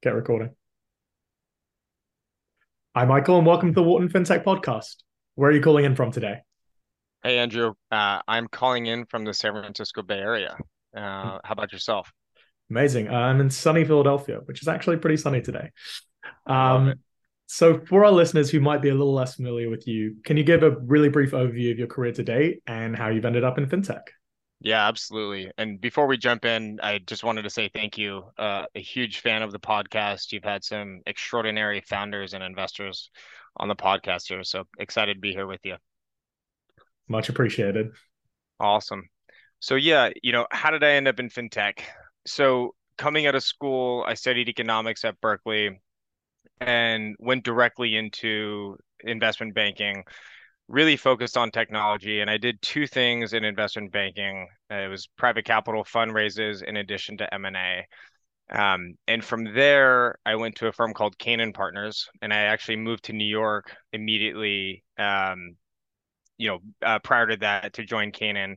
Get recording. Hi, Michael, and welcome to the Wharton FinTech Podcast. Where are you calling in from today? Hey, Andrew. Uh, I'm calling in from the San Francisco Bay Area. Uh, how about yourself? Amazing. I'm in sunny Philadelphia, which is actually pretty sunny today. Um, so, for our listeners who might be a little less familiar with you, can you give a really brief overview of your career to date and how you've ended up in FinTech? Yeah, absolutely. And before we jump in, I just wanted to say thank you. Uh, a huge fan of the podcast. You've had some extraordinary founders and investors on the podcast here. So excited to be here with you. Much appreciated. Awesome. So, yeah, you know, how did I end up in fintech? So, coming out of school, I studied economics at Berkeley and went directly into investment banking really focused on technology and I did two things in investment banking. Uh, it was private capital fundraisers in addition to M&A. Um, and from there, I went to a firm called Canaan Partners, and I actually moved to New York immediately. Um, you know, uh, prior to that, to join Canaan,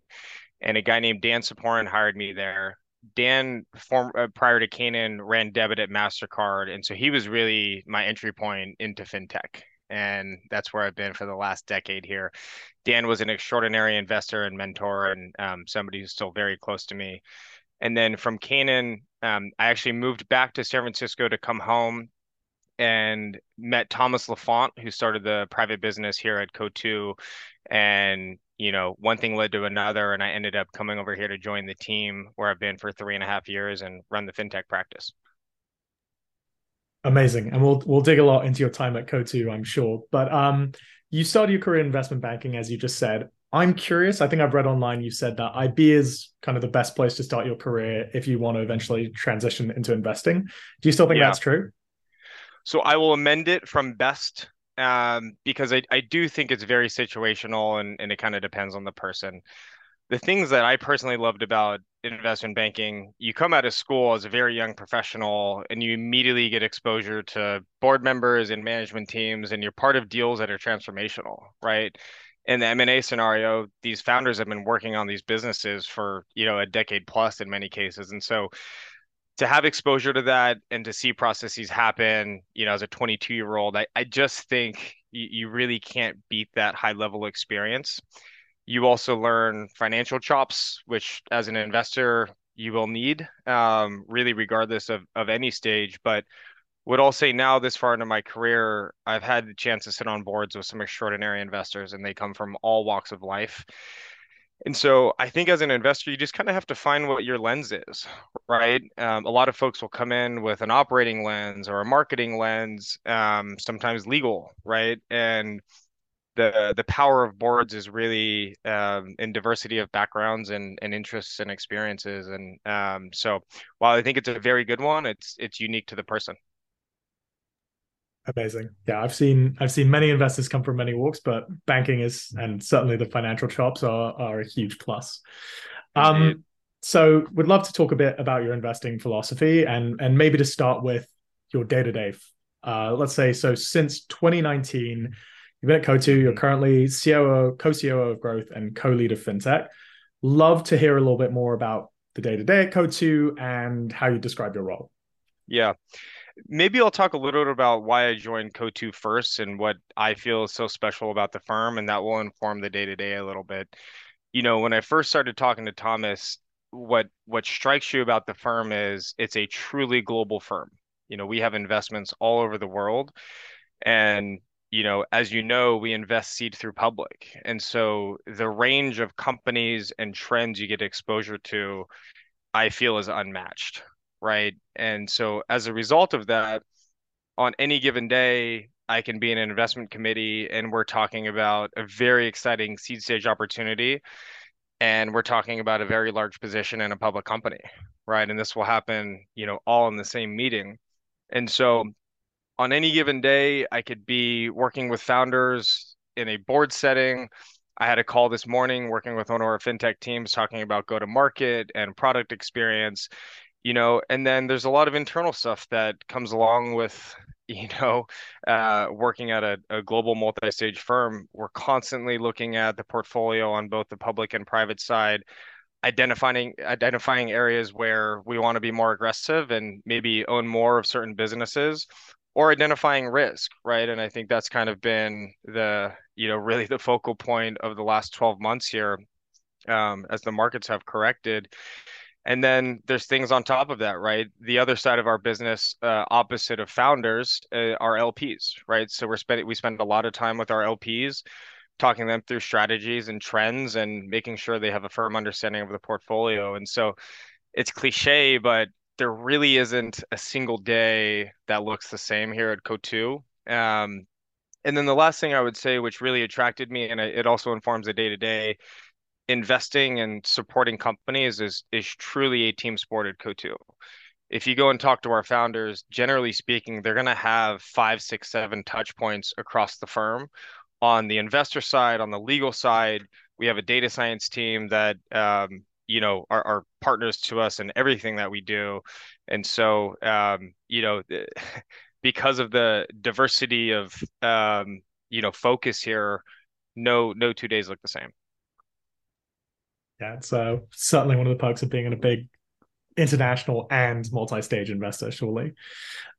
and a guy named Dan Ciporin hired me there. Dan, form, uh, prior to Canaan, ran debit at Mastercard, and so he was really my entry point into fintech and that's where I've been for the last decade here. Dan was an extraordinary investor and mentor, and um, somebody who's still very close to me. And then from Canaan, um, I actually moved back to San Francisco to come home and met Thomas Laffont, who started the private business here at Coatue. And, you know, one thing led to another, and I ended up coming over here to join the team where I've been for three and a half years and run the fintech practice. Amazing. And we'll we'll dig a lot into your time at Coatue, I'm sure. But um you started your career in investment banking, as you just said. I'm curious. I think I've read online you said that IB is kind of the best place to start your career if you want to eventually transition into investing. Do you still think yeah. that's true? So I will amend it from best um, because I, I do think it's very situational and, and it kind of depends on the person the things that I personally loved about investment banking, you come out of school as a very young professional and you immediately get exposure to board members and management teams and you're part of deals that are transformational, right? In the M&A scenario, these founders have been working on these businesses for, you know, a decade plus in many cases. And so to have exposure to that and to see processes happen, you know, as a 22 year old, I, I just think you, you really can't beat that high level experience you also learn financial chops, which as an investor you will need, um, really regardless of of any stage. But what I'll say now, this far into my career, I've had the chance to sit on boards with some extraordinary investors, and they come from all walks of life. And so I think as an investor, you just kind of have to find what your lens is, right? Um, a lot of folks will come in with an operating lens or a marketing lens, um, sometimes legal, right? And the the power of boards is really um, in diversity of backgrounds and, and interests and experiences. And um, so while i think it's a very good one it's it's unique to the person. Amazing. Yeah i've seen i've seen many investors come from many walks but banking is and certainly the financial chops are are a huge plus. Um so would love to talk a bit about your investing philosophy and and maybe to start with your day-to-day. Uh, let's say so since 2019 You've been at Coatue. You're mm-hmm. currently COO, co-COO of growth and co-lead of fintech. Love to hear a little bit more about the day-to-day at Coatue and how you describe your role. Yeah. Maybe I'll talk a little bit about why I joined Coatue first and what I feel is so special about the firm, and that will inform the day-to-day a little bit. You know, when I first started talking to Thomas, what what strikes you about the firm is it's a truly global firm. You know, we have investments all over the world and you know, as you know, we invest seed through public. And so the range of companies and trends you get exposure to, I feel is unmatched. Right. And so as a result of that, on any given day, I can be in an investment committee and we're talking about a very exciting seed stage opportunity. And we're talking about a very large position in a public company. Right. And this will happen, you know, all in the same meeting. And so on any given day, I could be working with founders in a board setting. I had a call this morning working with one of our fintech teams talking about go to market and product experience, you know, and then there's a lot of internal stuff that comes along with, you know, uh, working at a, a global multi stage firm. We're constantly looking at the portfolio on both the public and private side identifying identifying areas where we want to be more aggressive and maybe own more of certain businesses or identifying risk, right? And I think that's kind of been the, you know, really the focal point of the last 12 months here um, as the markets have corrected. And then there's things on top of that, right? The other side of our business, uh, opposite of founders, uh, are LPs, right? So we're spending we spend a lot of time with our LPs, talking them through strategies and trends, and making sure they have a firm understanding of the portfolio. And so it's cliche, but there really isn't a single day that looks the same here at Coatue. Um, and then the last thing I would say, which really attracted me, and it also informs the day to day, investing and supporting companies is is truly a team sport at Coatue. If you go and talk to our founders, generally speaking, they're going to have five, six, seven touch points across the firm. On the investor side, on the legal side, we have a data science team that um, you know are, are, partners to us in everything that we do, and so um, you know because of the diversity of um, you know focus here, no no two days look the same yeah, it's uh, certainly one of the perks of being in a big international and multi-stage investor, surely.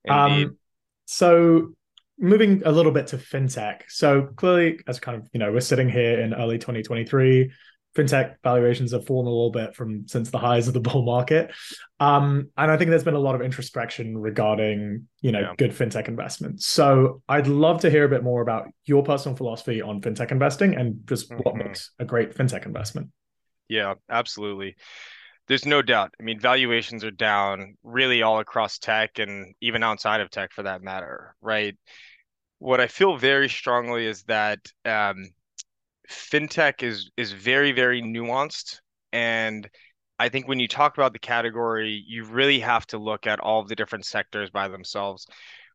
Indeed. Um, so moving a little bit to fintech. So clearly, as kind of you know, we're sitting here in early 2023. Fintech valuations have fallen a little bit from since the highs of the bull market, um, and I think there's been a lot of introspection regarding you know yeah. good fintech investments. So I'd love to hear a bit more about your personal philosophy on fintech investing and just mm-hmm. what makes a great fintech investment. Yeah, absolutely. There's no doubt. I mean, valuations are down really all across tech and even outside of tech for that matter, right? What I feel very strongly is that um, fintech is is very very nuanced, and I think when you talk about the category, you really have to look at all of the different sectors by themselves.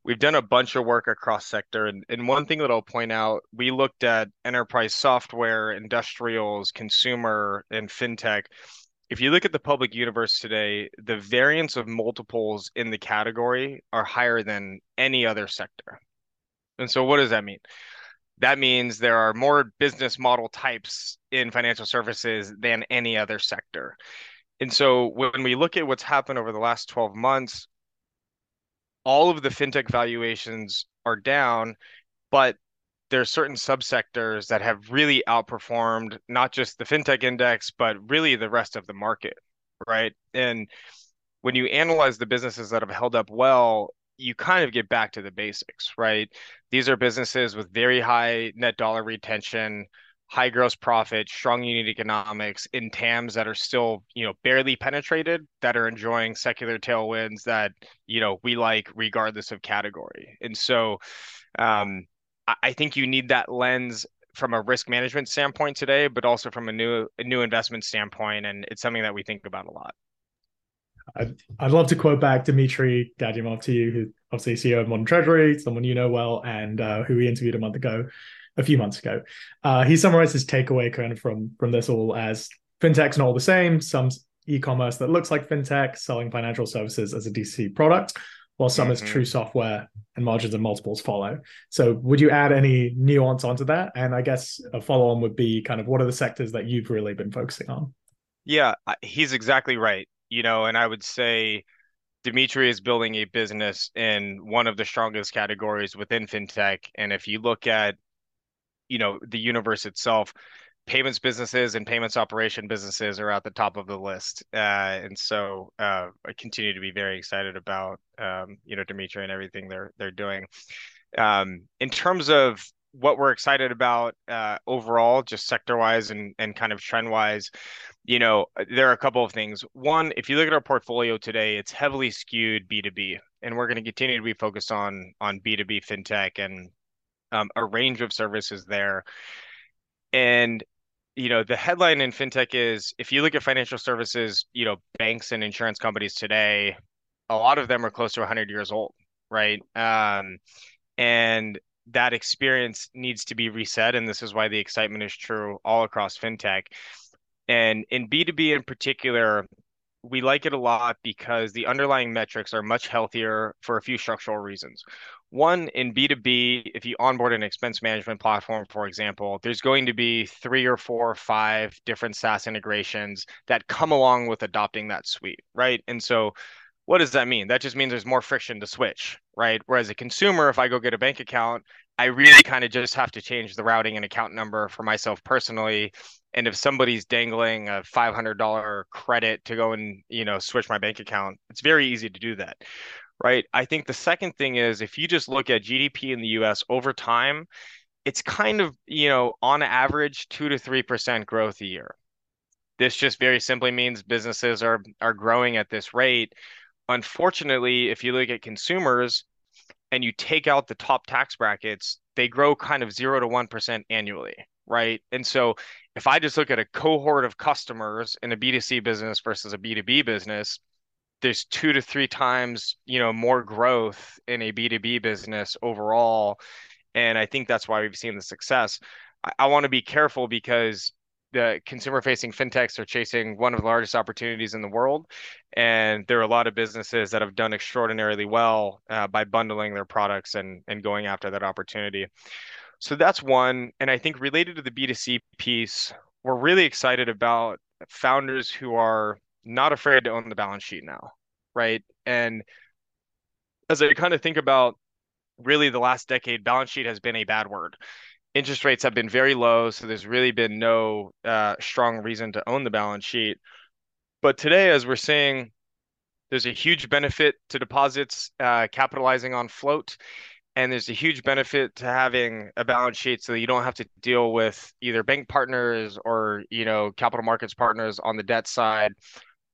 We've done a bunch of work across sector. And, and one thing that i'll point out we looked at enterprise software industrials consumer and fintech. If you look at the public universe today the variance of multiples in the category are higher than any other sector. And so what does that mean that means there are more business model types in financial services than any other sector and so when we look at what's happened over the last 12 months all of the fintech valuations are down, but there's certain subsectors that have really outperformed not just the fintech index, but really the rest of the market, right? And when you analyze the businesses that have held up well, you kind of get back to the basics, right? These are businesses with very high net dollar retention, high gross profit, strong unit economics in TAMs that are still, you know, barely penetrated, that are enjoying secular tailwinds that, you know, we like regardless of category. And so um, I think you need that lens from a risk management standpoint today, but also from a new a new investment standpoint. And it's something that we think about a lot. I'd, I'd love to quote back Dimitri Dadiomov to you, who obviously CEO of Modern Treasury, someone you know well, and uh, who we interviewed a month ago a few months ago. Uh, he summarized his takeaway kind of from from this all as fintech's not all the same. Some e-commerce that looks like fintech selling financial services as a DC product, while some mm-hmm. is true software and margins and multiples follow. So would you add any nuance onto that? And I guess a follow on would be kind of what are the sectors that you've really been focusing on? Yeah, he's exactly right. You know, and I would say Dimitri is building a business in one of the strongest categories within fintech. And if you look at you know the universe itself payments businesses and payments operation businesses are at the top of the list uh, and so uh, i continue to be very excited about um, you know dimitri and everything they're they're doing um, in terms of what we're excited about uh, overall just sector wise and and kind of trend wise you know there are a couple of things one if you look at our portfolio today it's heavily skewed b2b and we're going to continue to be focused on on b2b fintech and um, a range of services there. And you know, the headline in fintech is if you look at financial services, you know, banks and insurance companies today, a lot of them are close to 100 years old, right? Um, and that experience needs to be reset. And this is why the excitement is true all across fintech. And in B2B in particular, we like it a lot because the underlying metrics are much healthier for a few structural reasons. One, in B2B, if you onboard an expense management platform, for example, there's going to be three or four or five different SaaS integrations that come along with adopting that suite, right? And so what does that mean? That just means there's more friction to switch, right? Whereas a consumer, if I go get a bank account, I really kind of just have to change the routing and account number for myself personally. And if somebody's dangling a $500 credit to go and, you know, switch my bank account, it's very easy to do that right? I think the second thing is if you just look at GDP in the US over time, it's kind of, you know, on average 2 to 3% growth a year. This just very simply means businesses are are growing at this rate. Unfortunately, if you look at consumers and you take out the top tax brackets, they grow kind of 0 to 1% annually, right? And so if I just look at a cohort of customers in a B2C business versus a B2B business, there's two to three times you know more growth in a b2b business overall and i think that's why we've seen the success i, I want to be careful because the consumer facing fintechs are chasing one of the largest opportunities in the world and there are a lot of businesses that have done extraordinarily well uh, by bundling their products and and going after that opportunity so that's one and i think related to the b2c piece we're really excited about founders who are not afraid to own the balance sheet now, right? And as I kind of think about really the last decade, balance sheet has been a bad word. Interest rates have been very low, so there's really been no uh, strong reason to own the balance sheet. But today, as we're seeing, there's a huge benefit to deposits uh, capitalizing on float and there's a huge benefit to having a balance sheet so that you don't have to deal with either bank partners or you know capital markets partners on the debt side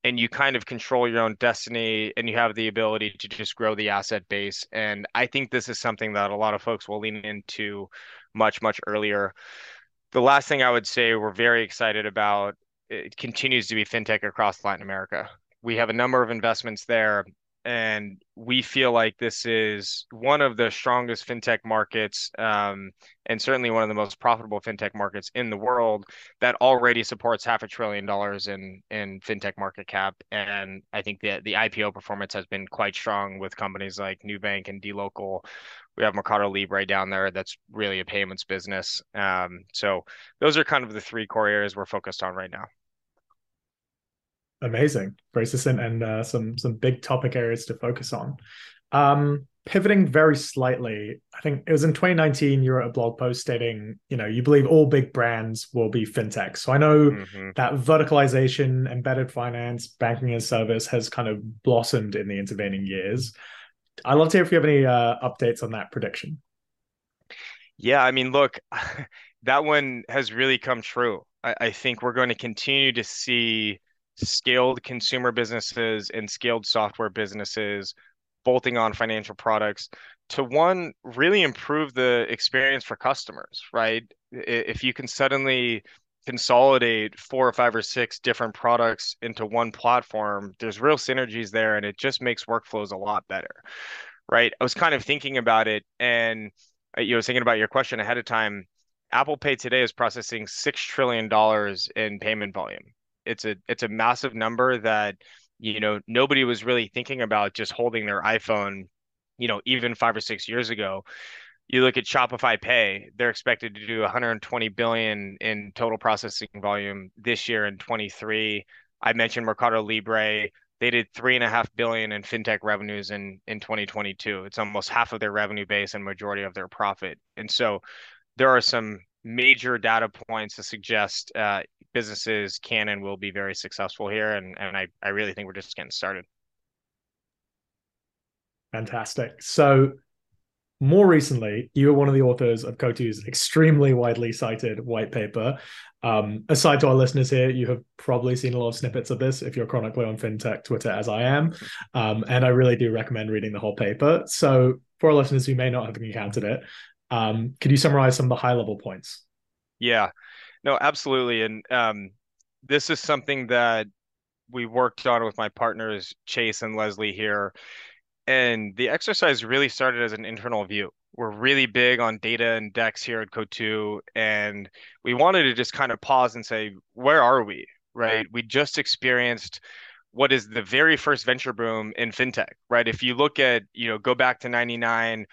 and you kind of control your own destiny and you have the ability to just grow the asset base. And I think this is something that a lot of folks will lean into much, much earlier. The last thing I would say we're very excited about it continues to be fintech across Latin America. We have a number of investments there and we feel like this is one of the strongest fintech markets um, and certainly one of the most profitable fintech markets in the world that already supports half a trillion dollars in in fintech market cap and i think that the ipo performance has been quite strong with companies like nubank and dlocal we have mercado libre right down there that's really a payments business um, so those are kind of the three core areas we're focused on right now amazing, very succinct, and uh, some some big topic areas to focus on. Um, pivoting very slightly, I think it was in 2019 you wrote a blog post stating, you know, you believe all big brands will be fintech. So I know mm-hmm. that verticalization, embedded finance, banking as service has kind of blossomed in the intervening years. I'd love to hear if you have any uh, updates on that prediction. Yeah, I mean, look, that one has really come true. I, I think we're going to continue to see scaled consumer businesses and scaled software businesses bolting on financial products to one really improve the experience for customers right if you can suddenly consolidate four or five or six different products into one platform there's real synergies there and it just makes workflows a lot better right? I was kind of thinking about it and uh, you know thinking about your question ahead of time. Apple pay today is processing six trillion dollars in payment volume. It's a it's a massive number that you know nobody was really thinking about just holding their iphone you know even five or six years ago you look at shopify pay they're expected to do 120 billion in total processing volume this year in 23 i mentioned mercado libre they did three and a half billion in fintech revenues in in 2022 it's almost half of their revenue base and majority of their profit and so there are some major data points to suggest uh, businesses can and will be very successful here. And, and I, I really think we're just getting started. Fantastic. So, more recently, you were one of the authors of Coatue's extremely widely cited white paper. Um, aside to our listeners here, you have probably seen a lot of snippets of this if you're chronically on FinTech Twitter, as I am. Um, and I really do recommend reading the whole paper. So, for our listeners who may not have encountered it, um, could you summarize some of the high level points? Yeah, no, absolutely. And um, this is something that we worked on with my partners, Chase and Leslie here. And the exercise really started as an internal view. We're really big on data and DEX here at Coatue. And we wanted to just kind of pause and say, where are we? Right. We just experienced what is the very first venture boom in fintech, right? If you look at, you know, go back to 99,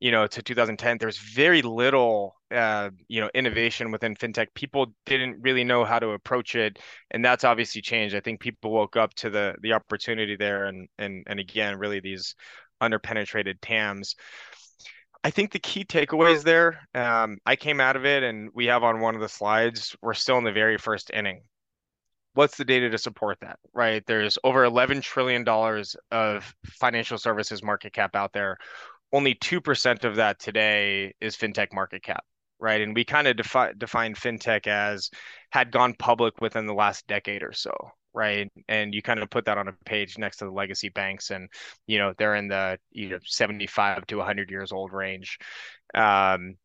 you know, to 2010, there was very little, uh, you know, innovation within fintech. People didn't really know how to approach it, and that's obviously changed. I think people woke up to the the opportunity there, and and and again, really these underpenetrated TAMs. I think the key takeaways there, um, I came out of it, and we have on one of the slides, we're still in the very first inning. What's the data to support that, right? There's over $11 trillion of financial services market cap out there only 2% of that today is fintech market cap, right? And we kind of defi- define fintech as had gone public within the last decade or so, right? And you kind of put that on a page next to the legacy banks, and you know they're in the you know 75 to 100 years old range. Um,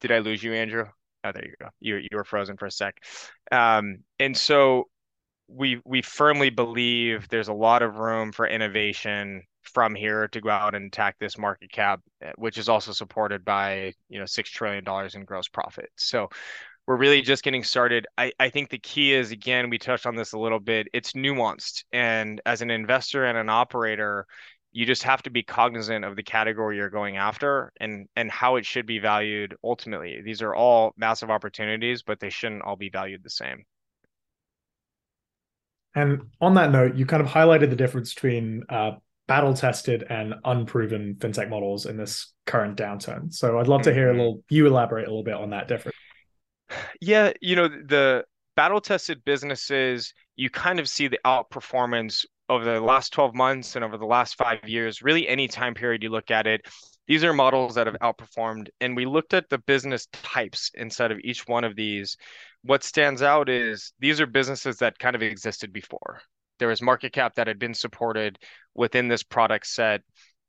did I lose you, Andrew? Oh, there you go. You you were frozen for a sec. Um, and so we we firmly believe there's a lot of room for innovation from here to go out and attack this market cap, eh, which is also supported by you know six trillion dollars in gross profit. So we're really just getting started. I, I think the key is again, we touched on this a little bit. It's nuanced, and as an investor and an operator, you just have to be cognizant of the category you're going after and and how it should be valued ultimately. These are all massive opportunities, but they shouldn't all be valued the same. And on that note, you kind of highlighted the difference between uh, battle tested and unproven fintech models in this current downturn. So I'd love to hear a mm-hmm. little you elaborate a little bit on that difference. Yeah, you know, the battle tested businesses, you kind of see the outperformance over the last 12 months and over the last five years, really any time period you look at it. These are models that have outperformed. And we looked at the business types inside of each one of these. What stands out is these are businesses that kind of existed before there was market cap that had been supported within this product set.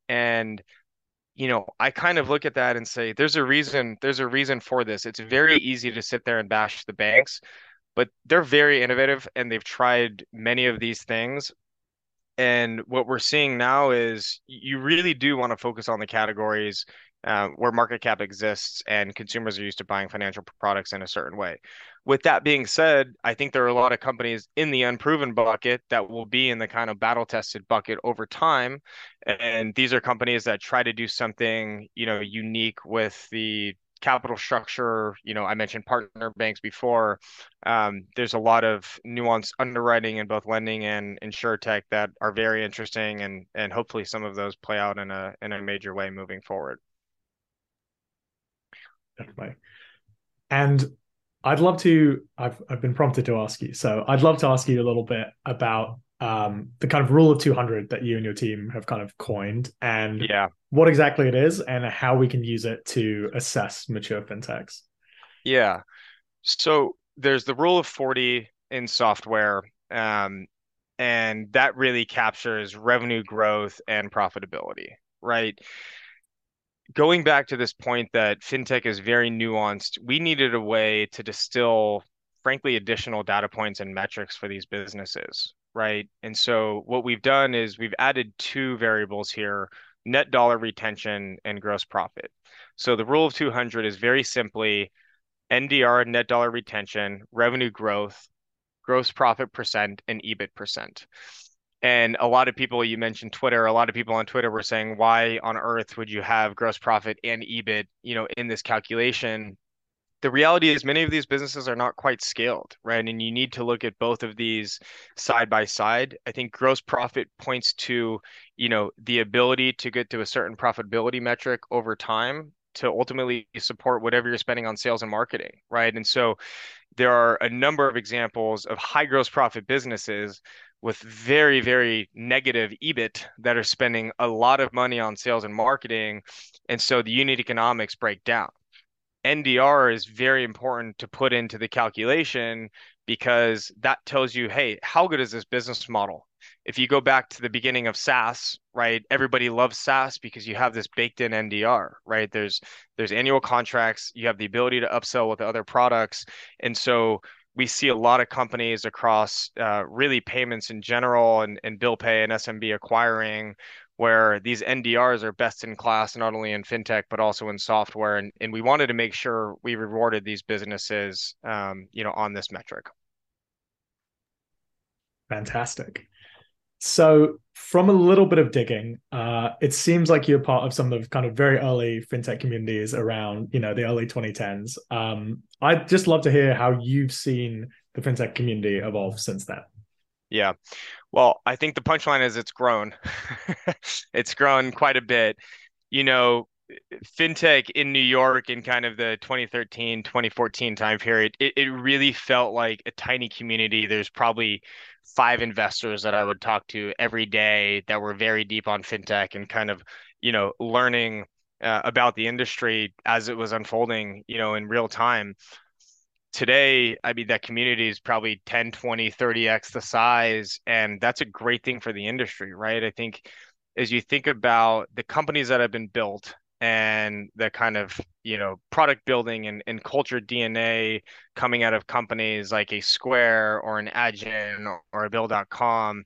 And you know i kind of look at that and say there's a reason there's a reason for this. It's very easy to sit there and bash the banks but they're very innovative and they've tried many of these things and what we're seeing now is you really do want to focus on the categories uh, where market cap exists and consumers are used to buying financial products in a certain way. With that being said, I think there are a lot of companies in the unproven bucket that will be in the kind of battle tested bucket over time. And these are companies that try to do something, you know, unique with the capital structure. You know, I mentioned partner banks before. Um, there's a lot of nuanced underwriting in both lending and insurtech that are very interesting, and and hopefully some of those play out in a in a major way moving forward definitely. And I'd love to. I've I've been prompted to ask you, so I'd love to ask you a little bit about um, the kind of rule of 200 that you and your team have kind of coined, and yeah, what exactly it is, and how we can use it to assess mature fintechs. Yeah, so there's the rule of 40 in software, um, and that really captures revenue growth and profitability, right? going back to this point that fintech is very nuanced, we needed a way to distill, frankly, additional data points and metrics for these businesses, right? And so what we've done is we've added two variables here net dollar retention and gross profit. So the rule of 200 is very simply NDR, net dollar retention, revenue growth, gross profit percent, and EBIT percent. And a lot of people, you mentioned Twitter, a lot of people on Twitter were saying, why on earth would you have gross profit and EBIT, you know, in this calculation? The reality is many of these businesses are not quite scaled, right? And you need to look at both of these side by side. I think gross profit points to, you know, the ability to get to a certain profitability metric over time to ultimately support whatever you're spending on sales and marketing, right? And so there are a number of examples of high gross profit businesses with very very negative ebit that are spending a lot of money on sales and marketing and so the unit economics break down ndr is very important to put into the calculation because that tells you hey how good is this business model if you go back to the beginning of SaaS, right? Everybody loves SaaS because you have this baked in NDR, right? There's there's annual contracts, you have the ability to upsell with other products. And so we see a lot of companies across uh, really payments in general and, and bill pay and SMB acquiring where these NDRs are best in class, not only in fintech, but also in software. And, and we wanted to make sure we rewarded these businesses, um, you know, on this metric. Fantastic. So, from a little bit of digging, uh, it seems like you're part of some of the kind of very early fintech communities around, you know, the early 2010s. Um, I'd just love to hear how you've seen the fintech community evolve since then. Yeah. Well, I think the punchline is it's grown. it's grown quite a bit. You know, fintech in New York in kind of the 2013, 2014 time period, it, it really felt like a tiny community. There's probably five investors that I would talk to every day that were very deep on fintech and kind of, you know, learning uh, about the industry as it was unfolding, you know, in real time. Today, I mean, that community is probably 10, 20, 30x the size. And that's a great thing for the industry, right? I think as you think about the companies that have been built and the kind of you know product building and, and culture DNA coming out of companies like a Square or an Adyen or, or a Bill.com,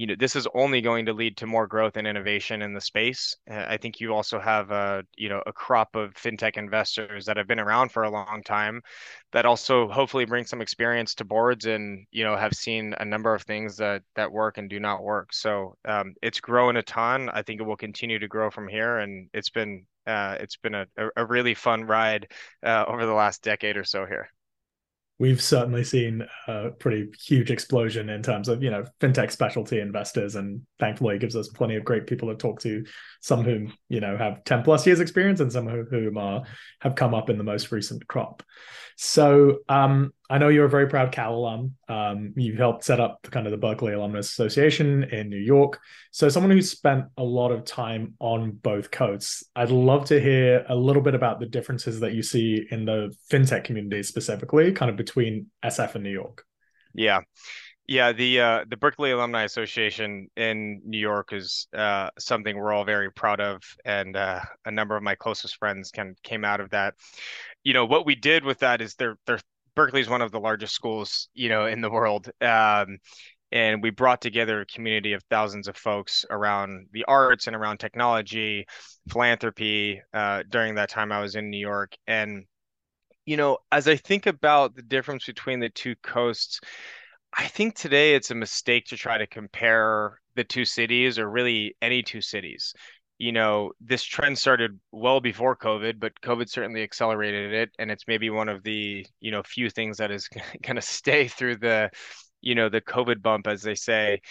you know this is only going to lead to more growth and innovation in the space. Uh, I think you also have a you know a crop of fintech investors that have been around for a long time that also hopefully bring some experience to boards and you know have seen a number of things that that work and do not work. So um, it's grown a ton. I think it will continue to grow from here, and it's been uh, it's been a, a really fun ride uh, over the last decade or so here we've certainly seen a pretty huge explosion in terms of you know fintech specialty investors and thankfully it gives us plenty of great people to talk to some whom you know have 10 plus years experience and some who, whom are have come up in the most recent crop. So um, I know you're a very proud Cal alum. Um, you've helped set up the, kind of the Berkeley Alumnus Association in New York. So, someone who's spent a lot of time on both coasts, I'd love to hear a little bit about the differences that you see in the fintech community specifically, kind of between SF and New York. Yeah. Yeah, the uh, the Berkeley Alumni Association in New York is uh, something we're all very proud of, and uh, a number of my closest friends can came out of that. You know what we did with that is they're, they're Berkeley is one of the largest schools you know in the world, um, and we brought together a community of thousands of folks around the arts and around technology, philanthropy. Uh, during that time, I was in New York, and you know as I think about the difference between the two coasts I think today it's a mistake to try to compare the two cities or really any two cities. You know, this trend started well before COVID, but COVID certainly accelerated it. And it's maybe one of the, you know, few things that is going to stay through the, you know, the COVID bump, as they say.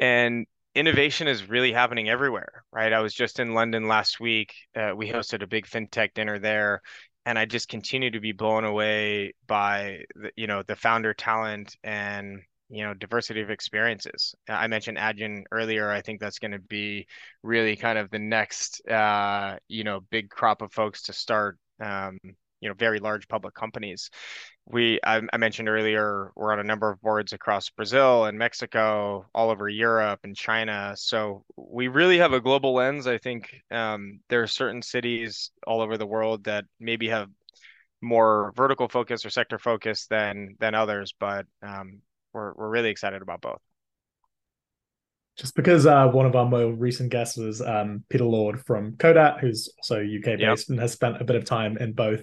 And innovation is really happening everywhere, right? I was just in London last week. Uh, we hosted a big fintech dinner there and I just continue to be blown away by the, you know the founder talent and you know diversity of experiences. I mentioned Adyen earlier. I think that's going to be really kind of the next uh, you know big crop of folks to start um, you know very large public companies we I, I, mentioned earlier we're on a number of boards across brazil and mexico all over europe and china so we really have a global lens i think um, there are certain cities all over the world that maybe have more vertical focus or sector focus than than others but um, we're, we're really excited about both just because uh, one of our more recent guests was um, Peter Lord from Codat, who's also UK based yep. and has spent a bit of time in both.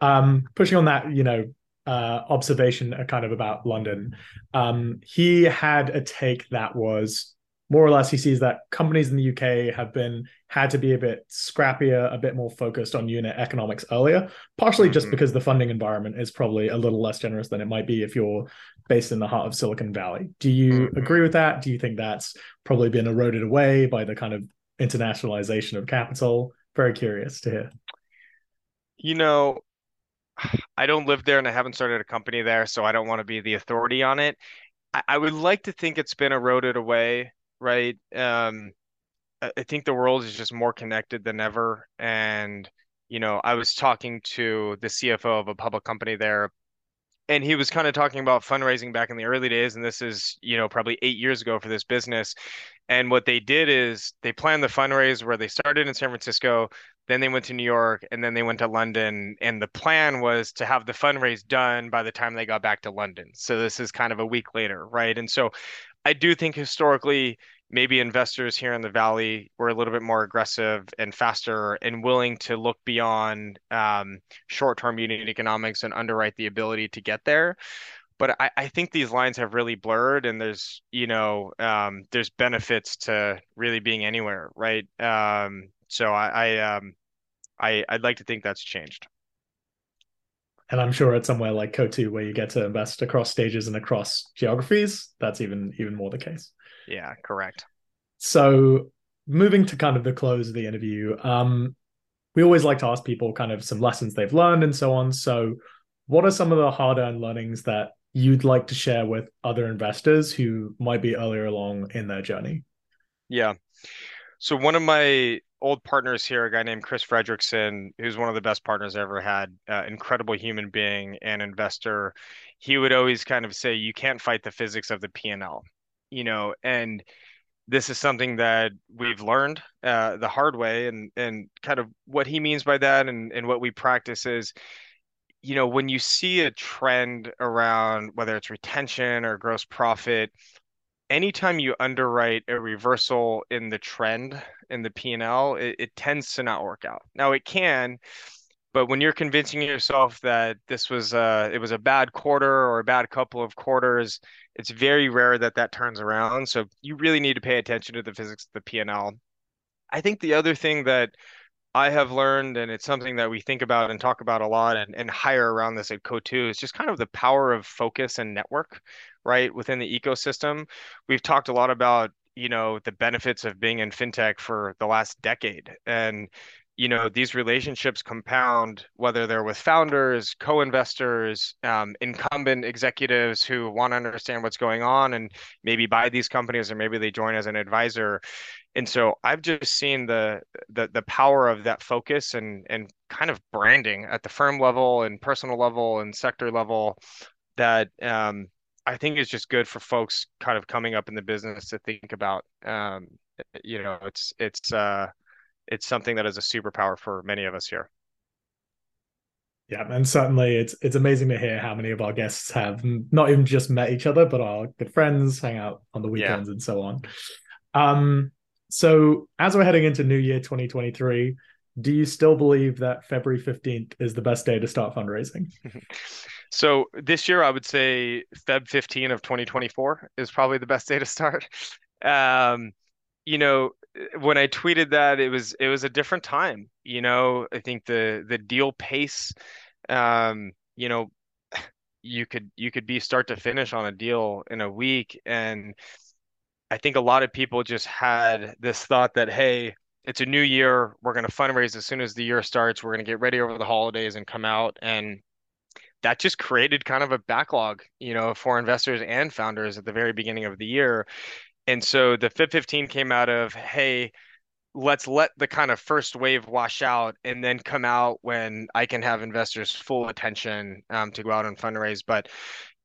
Um, pushing on that, you know, uh, observation uh, kind of about London, um, he had a take that was more or less he sees that companies in the UK have been had to be a bit scrappier, a bit more focused on unit economics earlier, partially mm-hmm. just because the funding environment is probably a little less generous than it might be if you're based in the heart of Silicon Valley. Do you mm-hmm. agree with that? Do you think that's probably been eroded away by the kind of internationalization of capital? Very curious to hear. You know, I don't live there and I haven't started a company there, so I don't want to be the authority on it. I, I would like to think it's been eroded away right? Um, I think the world is just more connected than ever. And, you know, I was talking to the CFO of a public company there, and he was kind of talking about fundraising back in the early days. And this is, you know, probably eight years ago for this business. And what they did is they planned the fundraise where they started in San Francisco, then they went to New York, and then they went to London. And the plan was to have the fundraise done by the time they got back to London. So this is kind of a week later, right? And so I do think historically, maybe investors here in the valley were a little bit more aggressive and faster and willing to look beyond um, short-term unit economics and underwrite the ability to get there. but I, I think these lines have really blurred and there's you know um, there's benefits to really being anywhere right um, so I I, um, I I'd like to think that's changed and I'm sure at somewhere like Coatue where you get to invest across stages and across geographies that's even even more the case yeah correct so moving to kind of the close of the interview um, we always like to ask people kind of some lessons they've learned and so on so what are some of the hard-earned learnings that you'd like to share with other investors who might be earlier along in their journey? Yeah. So one of my old partners here, a guy named Chris Fredrickson, who's one of the best partners I ever had, uh, incredible human being and investor. He would always kind of say, "You can't fight the physics of the P&L," you know, and this is something that we've learned uh, the hard way, and and kind of what he means by that, and and what we practice is you know, when you see a trend around whether it's retention or gross profit, anytime you underwrite a reversal in the trend in the P&L, it, it tends to not work out. Now it can, but when you're convincing yourself that this was a, it was a bad quarter or a bad couple of quarters, it's very rare that that turns around. So you really need to pay attention to the physics of the P&L. I think the other thing that I have learned, and it's something that we think about and talk about a lot and, and hire around this at Coatue, is just kind of the power of focus and network, right, within the ecosystem. We've talked a lot about, you know, the benefits of being in fintech for the last decade. And, you know, these relationships compound, whether they're with founders, co-investors, um, incumbent executives who want to understand what's going on and maybe buy these companies or maybe they join as an advisor and so I've just seen the the the power of that focus and and kind of branding at the firm level and personal level and sector level that um, I think it's just good for folks kind of coming up in the business to think about. Um, you know, it's it's uh, it's something that is a superpower for many of us here. Yeah, and certainly it's it's amazing to hear how many of our guests have not even just met each other, but are good friends, hang out on the weekends yeah. and so on. Um, so, as we're heading into New Year 2023, do you still believe that February 15th is the best day to start fundraising? so, this year, I would say Feb 15 of 2024 is probably the best day to start. Um, you know, when I tweeted that, it was it was a different time. You know, I think the the deal pace, um, you know, you could you could be start to finish on a deal in a week, and I think a lot of people just had this thought that, hey, it's a new year. We're going to fundraise as soon as the year starts. We're going to get ready over the holidays and come out. And that just created kind of a backlog, you know, for investors and founders at the very beginning of the year. And so the Feb 15 came out of, hey, let's let the kind of first wave wash out and then come out when I can have investors full attention um, to go out and fundraise. But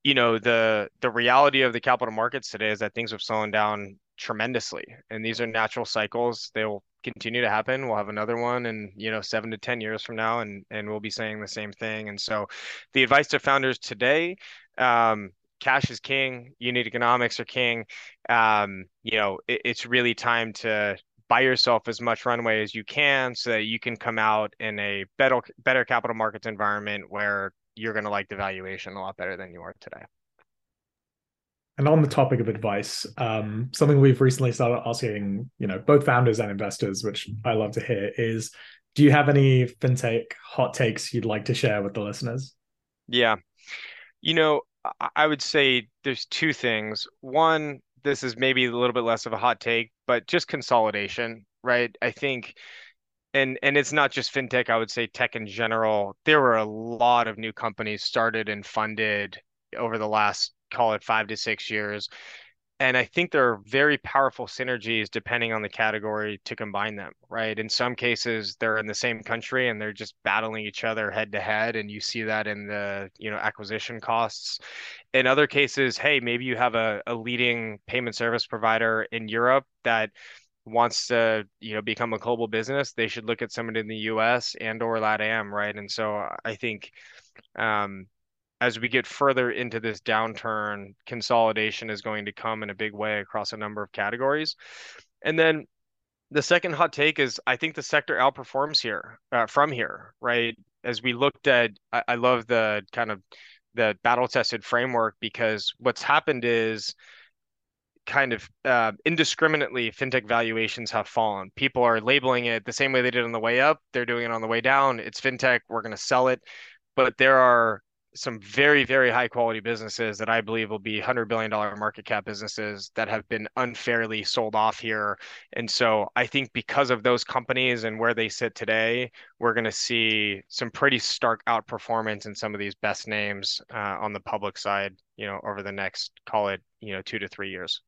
you know the the reality of the capital markets today is that things have slowed down tremendously and these are natural cycles they will continue to happen we'll have another one and you know seven to ten years from now and and we'll be saying the same thing and so the advice to founders today um, cash is king unit economics are king um, you know it, it's really time to buy yourself as much runway as you can so that you can come out in a better better capital markets environment where you're going to like the valuation a lot better than you are today. And on the topic of advice, um, something we've recently started asking, you know, both founders and investors, which I love to hear, is do you have any fintech hot takes you'd like to share with the listeners? Yeah. You know, I would say there's two things. One, this is maybe a little bit less of a hot take, but just consolidation, right? I think and and it's not just fintech i would say tech in general there were a lot of new companies started and funded over the last call it 5 to 6 years and i think there are very powerful synergies depending on the category to combine them right in some cases they're in the same country and they're just battling each other head to head and you see that in the you know acquisition costs in other cases hey maybe you have a, a leading payment service provider in europe that wants to you know become a global business, they should look at somebody in the U.S. and or LATAM, right? And so I think um, as we get further into this downturn, consolidation is going to come in a big way across a number of categories. And then the second hot take is I think the sector outperforms here uh, from here, right? As we looked at, I, I love the kind of the battle tested framework because what's happened is kind of uh, indiscriminately fintech valuations have fallen. People are labeling it the same way they did on the way up. They're doing it on the way down. It's fintech. We're going to sell it. But there are some very, very high quality businesses that I believe will be $100 billion market cap businesses that have been unfairly sold off here. And so I think because of those companies and where they sit today, we're going to see some pretty stark outperformance in some of these best names uh, on the public side, you know, over the next, call it, you know, two to three years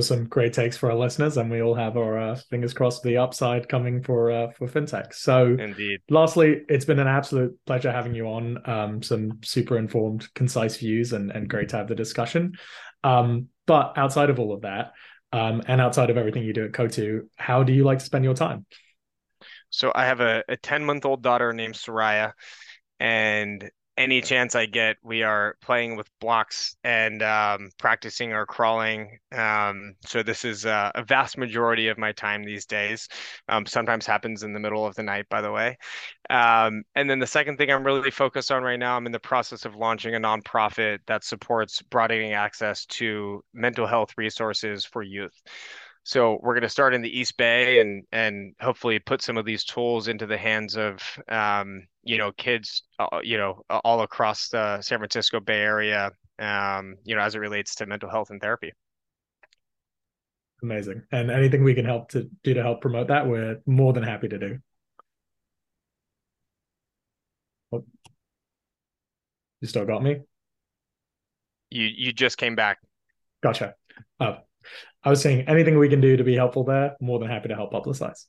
some great takes for our listeners, and we all have our uh, fingers crossed for the upside coming for uh, for fintech. So, indeed. Lastly, it's been an absolute pleasure having you on. Um, some super informed, concise views, and and great to have the discussion. Um, but outside of all of that, um, and outside of everything you do at Coatue, how do you like to spend your time? So I have a, a 10 month old daughter named Soraya, and any chance I get, we are playing with blocks and um, practicing our crawling. Um, so this is uh, a vast majority of my time these days. Um, sometimes happens in the middle of the night, by the way. Um, and then the second thing I'm really focused on right now, I'm in the process of launching a nonprofit that supports broadening access to mental health resources for youth. So we're going to start in the East Bay and and hopefully put some of these tools into the hands of um, you know kids uh, you know all across the San Francisco Bay Area um, you know as it relates to mental health and therapy. Amazing. And anything we can help to do to help promote that, we're more than happy to do. Oh. You still got me? You you just came back. Gotcha. Uh, I was saying anything we can do to be helpful there, more than happy to help publicize.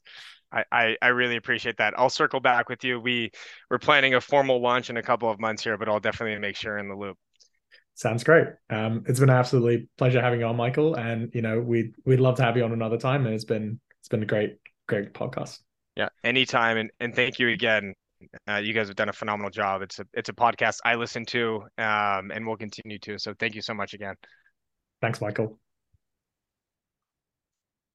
I, I, I really appreciate that. I'll circle back with you. We we're planning a formal launch in a couple of months here, but I'll definitely make sure in the loop. Sounds great. Um, it's been absolutely pleasure having you on, Michael. And you know, we'd we'd love to have you on another time. And it's been it's been a great, great podcast. Yeah, anytime. And and thank you again. Uh, you guys have done a phenomenal job. It's a it's a podcast I listen to, um, and will continue to. So thank you so much again. Thanks, Michael.